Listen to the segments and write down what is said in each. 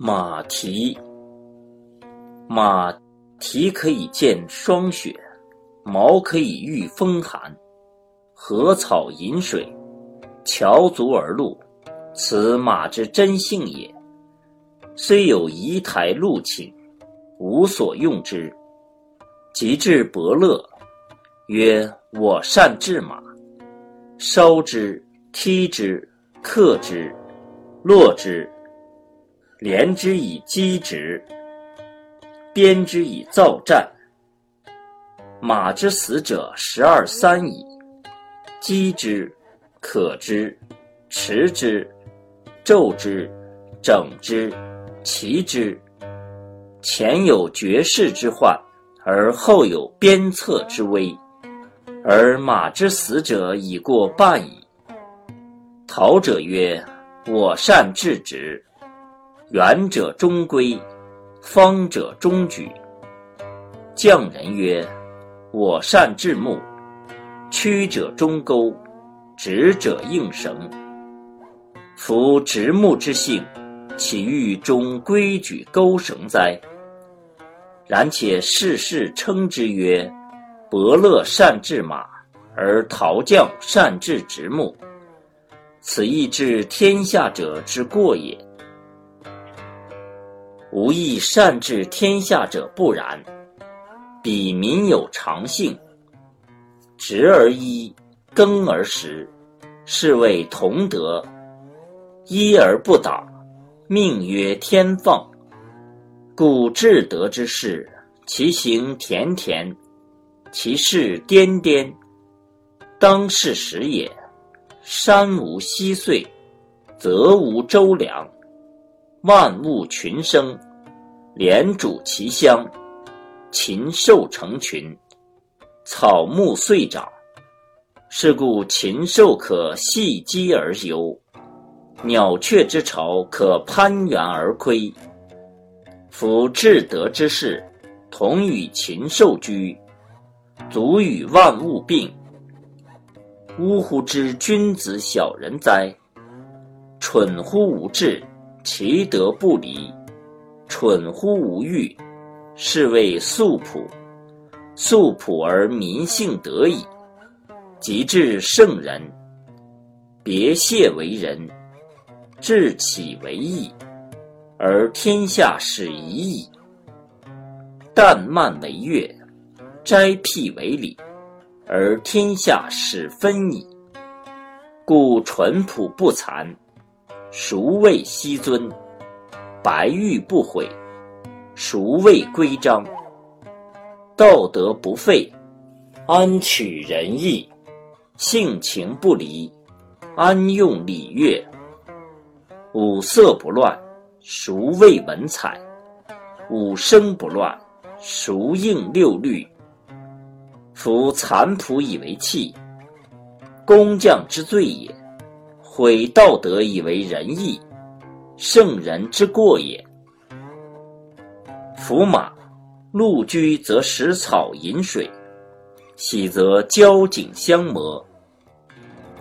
马蹄，马蹄可以见霜雪，毛可以御风寒。禾草饮水，樵足而路，此马之真性也。虽有仪台禄寝，无所用之。及至伯乐，曰：“我善治马，烧之，踢之，克之，落之。”连之以击之，鞭之以造战。马之死者十二三矣。击之，可之，持之，骤之，整之，齐之。前有绝世之患，而后有鞭策之危，而马之死者已过半矣。陶者曰：“我善治之。”远者中归，方者中举。匠人曰：“我善治木，曲者中钩，直者应绳。夫直木之性，岂欲中规矩钩绳哉？然且世事称之曰：伯乐善治马，而陶匠善治直木，此亦治天下者之过也。”无亦善治天下者不然，彼民有常性，直而一，耕而食，是谓同德；一而不党，命曰天放。故至德之事，其行田田，其事颠颠，当是时也。山无溪岁，泽无周梁。万物群生，连主其乡；禽兽成群，草木遂长。是故禽兽可戏击而游，鸟雀之巢可攀援而窥。夫至德之士，同与禽兽居，足与万物并。呜呼之君子小人哉！蠢乎无志！其德不离，蠢乎无欲，是谓素朴。素朴而民性得矣。及至圣人，别谢为仁，治起为义，而天下始夷矣。淡慢为乐，斋辟为礼，而天下始分矣。故淳朴不残。孰谓希尊？白玉不毁，孰谓规章？道德不废，安取仁义？性情不离，安用礼乐？五色不乱，孰谓文采？五声不乱，孰应六律？夫残朴以为器，工匠之罪也。毁道德以为仁义，圣人之过也。夫马，陆居则食草饮水，喜则交颈相磨，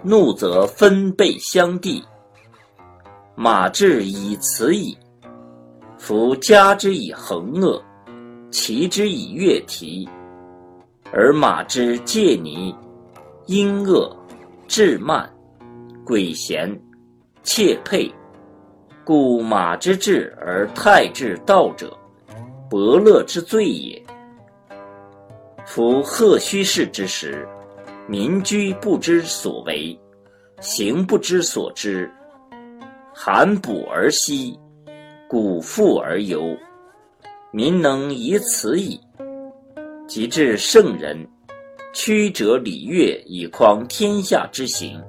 怒则分背相递。马志以此矣。夫加之以横恶，骑之以悦蹄，而马之介泥，因恶，志慢。鬼贤，妾佩，故马之志而太至道者，伯乐之罪也。夫贺胥氏之时，民居不知所为，行不知所知，寒补而息，谷复而游，民能以此矣。及至圣人，曲折礼乐以匡天下之行。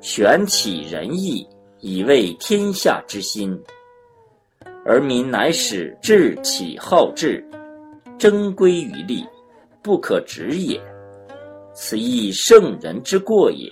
选起仁义以为天下之心，而民乃使智起好智，争归于利，不可止也。此亦圣人之过也。